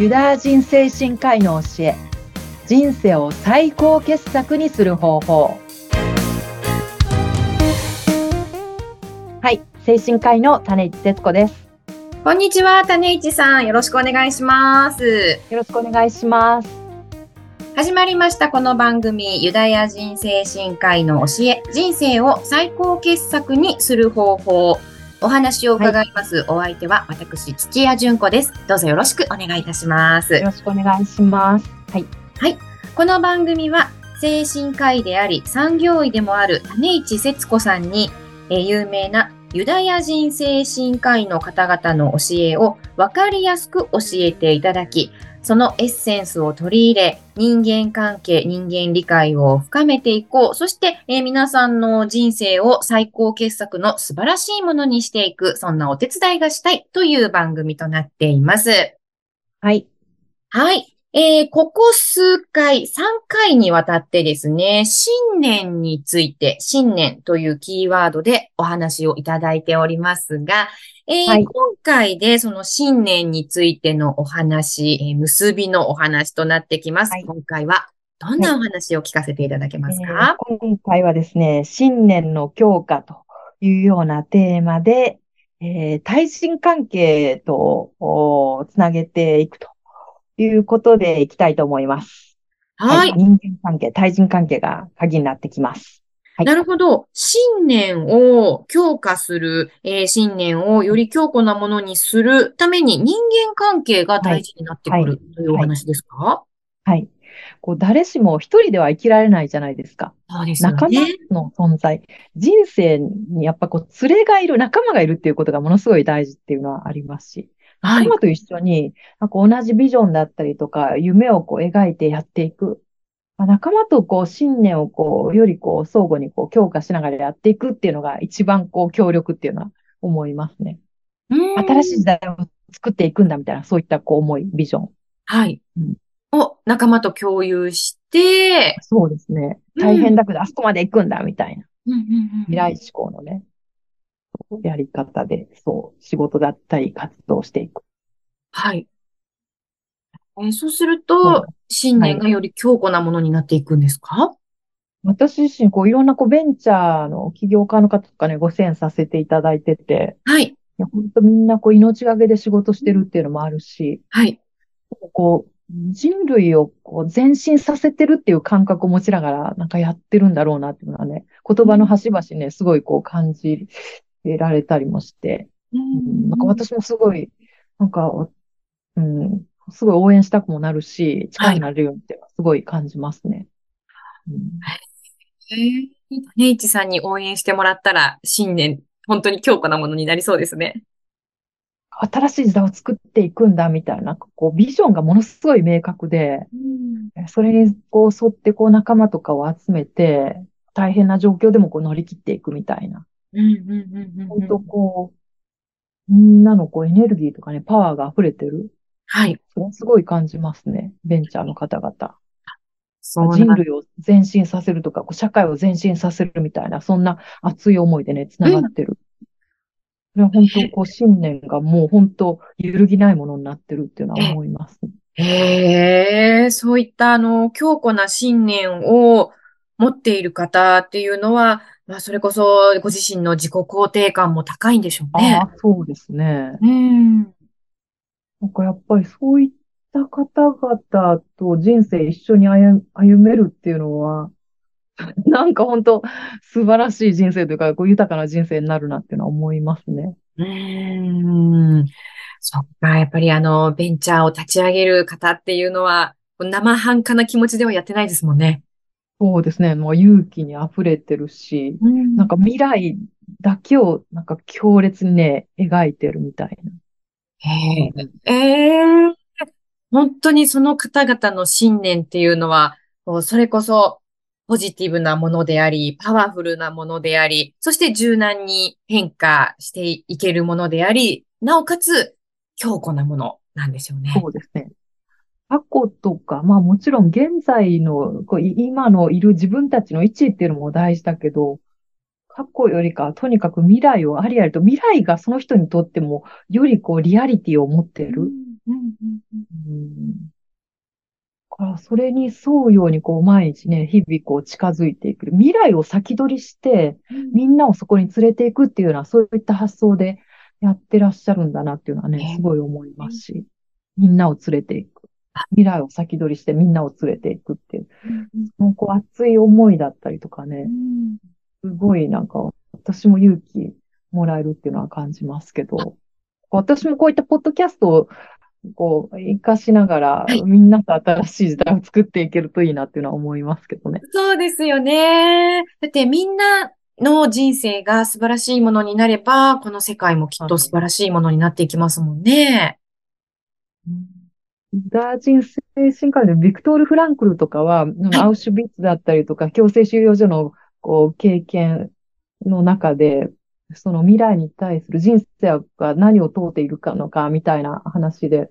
ユダヤ人精神科医の教え人生を最高傑作にする方法。はい精神科医の種市節子です。こんにちは種市さん。よろしくお願いします。よろしくお願いします。始まりましたこの番組ユダヤ人精神科医の教え。人生を最高傑作にする方法お話を伺います。はい、お相手は私、土屋純子です。どうぞよろしくお願いいたします。よろしくお願いします。はい。はい。この番組は、精神科医であり、産業医でもある種市節子さんに、えー、有名なユダヤ人精神科医の方々の教えを分かりやすく教えていただき、そのエッセンスを取り入れ、人間関係、人間理解を深めていこう。そして、えー、皆さんの人生を最高傑作の素晴らしいものにしていく、そんなお手伝いがしたいという番組となっています。はい。はい。えー、ここ数回、3回にわたってですね、新年について、新年というキーワードでお話をいただいておりますが、えーはい、今回でその新年についてのお話、えー、結びのお話となってきます。はい、今回はどんなお話を聞かせていただけますか、はいえー、今回はですね、新年の強化というようなテーマで、えー、対人関係とつなげていくということでいきたいと思います。はい。人間関係、対人関係が鍵になってきます。はい、なるほど。信念を強化する、えー、信念をより強固なものにするために人間関係が大事になってくる、というお話ですか、はい、はい。こう誰しも一人では生きられないじゃないですか。そうですね。仲間の存在。人生にやっぱこう連れがいる、仲間がいるっていうことがものすごい大事っていうのはありますし。仲間と一緒に、なんか同じビジョンだったりとか、夢をこう描いてやっていく。まあ、仲間とこう信念をこう、よりこう相互にこう強化しながらやっていくっていうのが一番こう協力っていうのは思いますね。新しい時代を作っていくんだみたいな、そういったこう思い、ビジョン。はい。うん、を仲間と共有して、そうですね。大変だけど、あそこまで行くんだみたいな。未来志向のね、やり方で、そう、仕事だったり活動していく。はい。えー、そうすると、信念がより強固なものになっていくんですか、私自身、こう、いろんな、こう、ベンチャーの起業家の方とかね、ご支援させていただいてて、はい。いや、本当みんな、こう、命がけで仕事してるっていうのもあるし、はい。こう、人類をこう前進させてるっていう感覚を持ちながら、なんかやってるんだろうなっていうのはね、言葉の端々ね、すごいこう感じられたりもして、うん、なんか私もすごい、なんか、うん、すごい応援したくもなるし、力になれるようにってすごい感じますね。はい、うん、ネイチさんに応援してもらったら、信念、本当に強固なものになりそうですね。新しい時代を作っていくんだみたいな、こう、ビジョンがものすごい明確で、うん、それにこう沿ってこう仲間とかを集めて、大変な状況でもこう乗り切っていくみたいな。本当こう、みんなのこうエネルギーとかね、パワーが溢れてる。はい。すごい感じますね。ベンチャーの方々。そう人類を前進させるとか、社会を前進させるみたいな、そんな熱い思いでね、繋がってる。うん、本当、こう、信念がもう本当、揺るぎないものになってるっていうのは思います、ね。へえ、そういったあの、強固な信念を持っている方っていうのは、まあ、それこそご自身の自己肯定感も高いんでしょうね。ああ、そうですね。うん。なんかやっぱりそういった方々と人生一緒に歩めるっていうのは、なんか本当素晴らしい人生というか、こう豊かな人生になるなっていうのは思いますね。うん。そっか、やっぱりあの、ベンチャーを立ち上げる方っていうのは、生半可な気持ちではやってないですもんね。そうですね。もう勇気に溢れてるし、うん、なんか未来だけをなんか強烈にね、描いてるみたいな。へえ、えー、本当にその方々の信念っていうのは、それこそポジティブなものであり、パワフルなものであり、そして柔軟に変化していけるものであり、なおかつ強固なものなんでしょうね。そうですね。過去とか、まあもちろん現在の、こう今のいる自分たちの位置っていうのも大事だけど、過去よりか、とにかく未来をありありと、未来がその人にとっても、よりこう、リアリティを持っている。うんうんうん。だからそれに沿うようにこう毎日ね、日々こう近づいていく。未来を先取りして、うんみんなをそこに連れていくっていうような、そういった発想でやってらっしゃるんだなっていうのはえね、すごい思いますし、みんなを連れていく。未来を先取りしてみんなを連れていくっていう、もうこう熱い思いだったりとかね、すごいなんか私も勇気もらえるっていうのは感じますけど、私もこういったポッドキャストをこう活かしながらはい、みんなと新しい時代を作っていけるといいなっていうのは思いますけどね。そうですよね。だってみんなの人生が素晴らしいものになれば、この世界もきっと素晴らしいものになっていきますもんね。ユダヤ人精神科医のビクトール・フランクルとかは、アウシュビッツだったりとか、強制収容所のこう経験の中で、その未来に対する人生が何を問うているかのか、みたいな話で、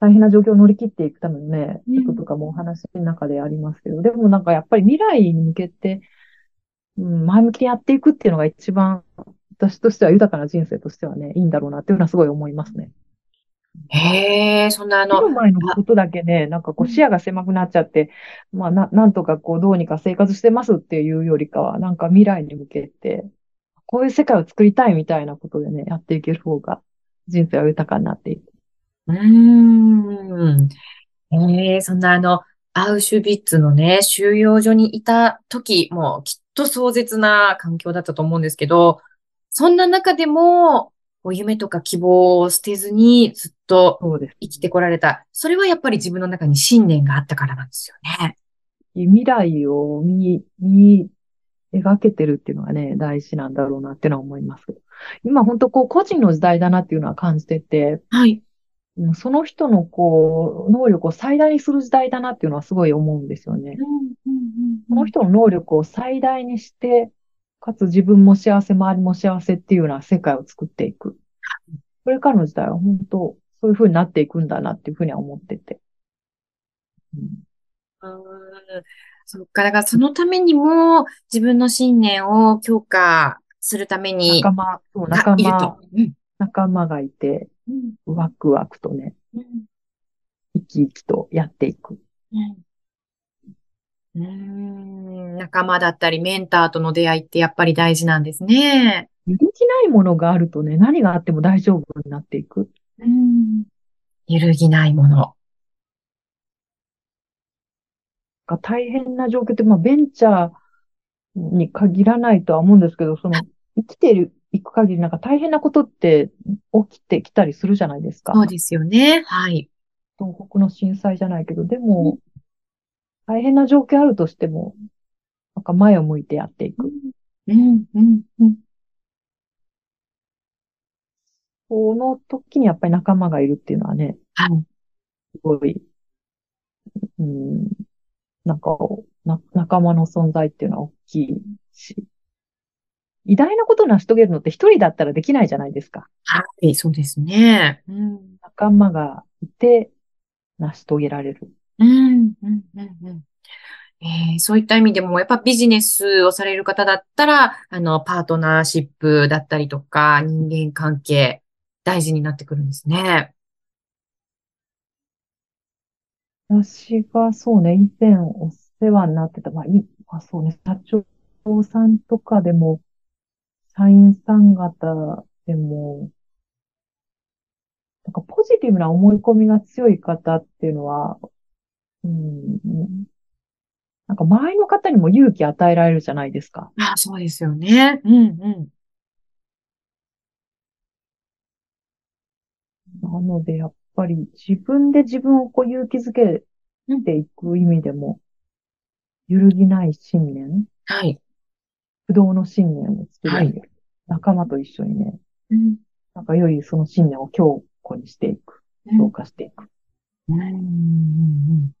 大変な状況を乗り切っていくためのね、うんこととかもお話の中でありますけど、でもなんかやっぱり未来に向けて、うん、前向きにやっていくっていうのが一番、私としては豊かな人生としてはね、いいんだろうなっていうのはすごい思いますね。へえ、そんなあ目のの、前のことだけね、なんかこううん視野が狭くなっちゃって、まあな、なんとかこうどうにか生活してますっていうよりかは、なんか未来に向けて、こういう世界を作りたいみたいなことでね、やっていける方が人生は豊かになっていく。うーん。ええ、そんなあの、アウシュビッツのね、収容所にいた時もきっと壮絶な環境だったと思うんですけど、そんな中でも、夢とか希望を捨てずにずっとそうです。生きてこられた。それはやっぱり自分の中に信念があったからなんですよね。未来を見、見描けてるっていうのがね、大事なんだろうなっていうのは思います。今本当こう個人の時代だなっていうのは感じてて、はい。うんその人のこう、能力を最大にする時代だなっていうのはすごい思うんですよね。その人の能力を最大にして、かつ自分も幸せ、周りも幸せっていうような世界を作っていく。これからの時代は本当、そういう風になっていくんだなっていうふうには思ってて。うんうーんそっか、だからそのためにも自分の信念を強化するために仲間、そう、が仲間、。うん仲間がいて、ワクワクとね、生き生きとやっていく。うんうーん仲間だったりメンターとの出会いってやっぱり大事なんですね。揺るぎないものがあるとね、何があっても大丈夫になっていく。揺るぎないもの。が大変な状況って、まあ、ベンチャーに限らないとは思うんですけど、その、生きている、いく限りなんか大変なことって起きてきたりするじゃないですか。そうですよね。はい。東北の震災じゃないけど、でも、大変な状況あるとしても、なんか前を向いてやっていく。うん、うん、うん。この時にやっぱり仲間がいるっていうのはね、はい。すごい、うん、なんか、な、仲間の存在っていうのは大きいし、偉大なことを成し遂げるのって一人だったらできないじゃないですか。はい、そうですね。うん。仲間がいて成し遂げられる。うん、うん、うん、うん。えーそういった意味でも、やっぱビジネスをされる方だったら、あの、パートナーシップだったりとか、人間関係、大事になってくるんですね。私がそうね、以前お世話になってた、まあ、い、まあ、そうね、社長さんとかでも、社員さん方でも、なんかポジティブな思い込みが強い方っていうのは、うん、なんか周りの方にも勇気与えられるじゃないですか。あ、そうですよね。うん、うん。なので、やっぱり自分で自分をこう勇気づけていく意味でも、揺るぎない信念、はい。不動の信念を作り上げる。仲間と一緒にね、うん、なんかよりその信念を強固にしていく、強化していく。うん、うん、うん。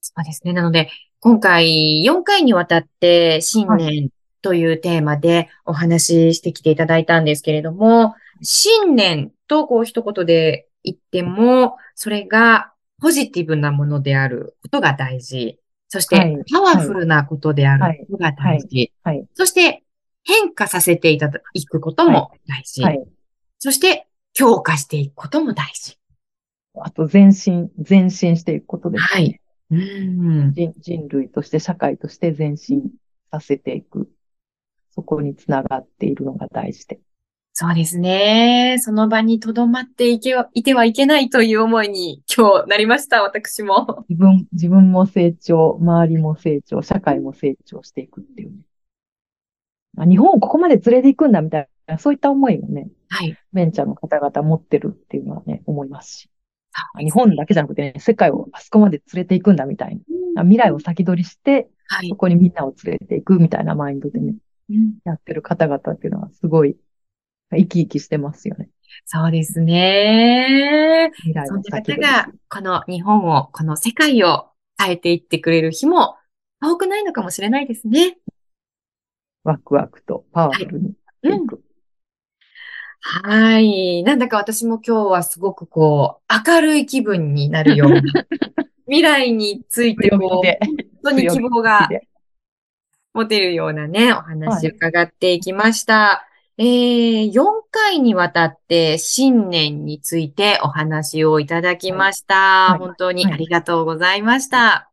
そうですね。なので、今回4回にわたって信念というテーマでお話ししてきていただいたんですけれども、信念とこう一言で言っても、それがポジティブなものであることが大事。そしはいてパワフルなことであることが大事。はい。そして変化させていただくことも大事。はい。そして強化していくことも大事。あと前進、前進していくことです、ね。はい。うん。人人類として、社会として前進させていく。そこにつながっているのが大事で。そうですね。その場に留まっていけはいてはいけないという思いに今日なりました、私も。自分、自分も成長、周りも成長、社会も成長していくっていうね。あ日本をここまで連れていくんだみたいな、そういった思いをね、はい。ベンチャーの方々持ってるっていうのはね、思いますし。あ日本だけじゃなくてね、世界をあそこまで連れていくんだみたいな。未来を先取りして、はいそ。こにみんなを連れていくみたいなマインドでね、うんやってる方々っていうのはすごい生き生きしてますよね。そうですね。そんな方が、この日本を、この世界を変えていってくれる日も遠くないのかもしれないですね。ワクワクとパワフルになっていく。はい。なんだか私も今日はすごくこう、明るい気分になるような、未来について強こう。本当に希望が持てるようなね、お話を伺っていきました。えー、4回にわたって新年についてお話をいただきました。はい本当にはいありがとうございました。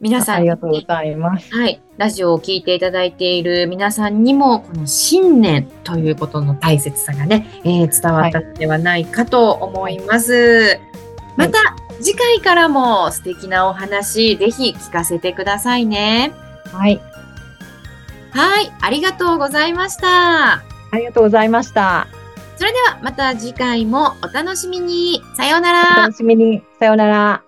皆さんにありがとうございます。はい。ラジオを聞いていただいている皆さんにも、この信念ということの大切さがね、えー伝わったのではないかと思います。また、次回からも素敵なお話、ぜひ聞かせてくださいね。はい。はい。ありがとうございました。ありがとうございました。それではまた次回もお楽しみに。さようなおら。楽しみに。さようなら。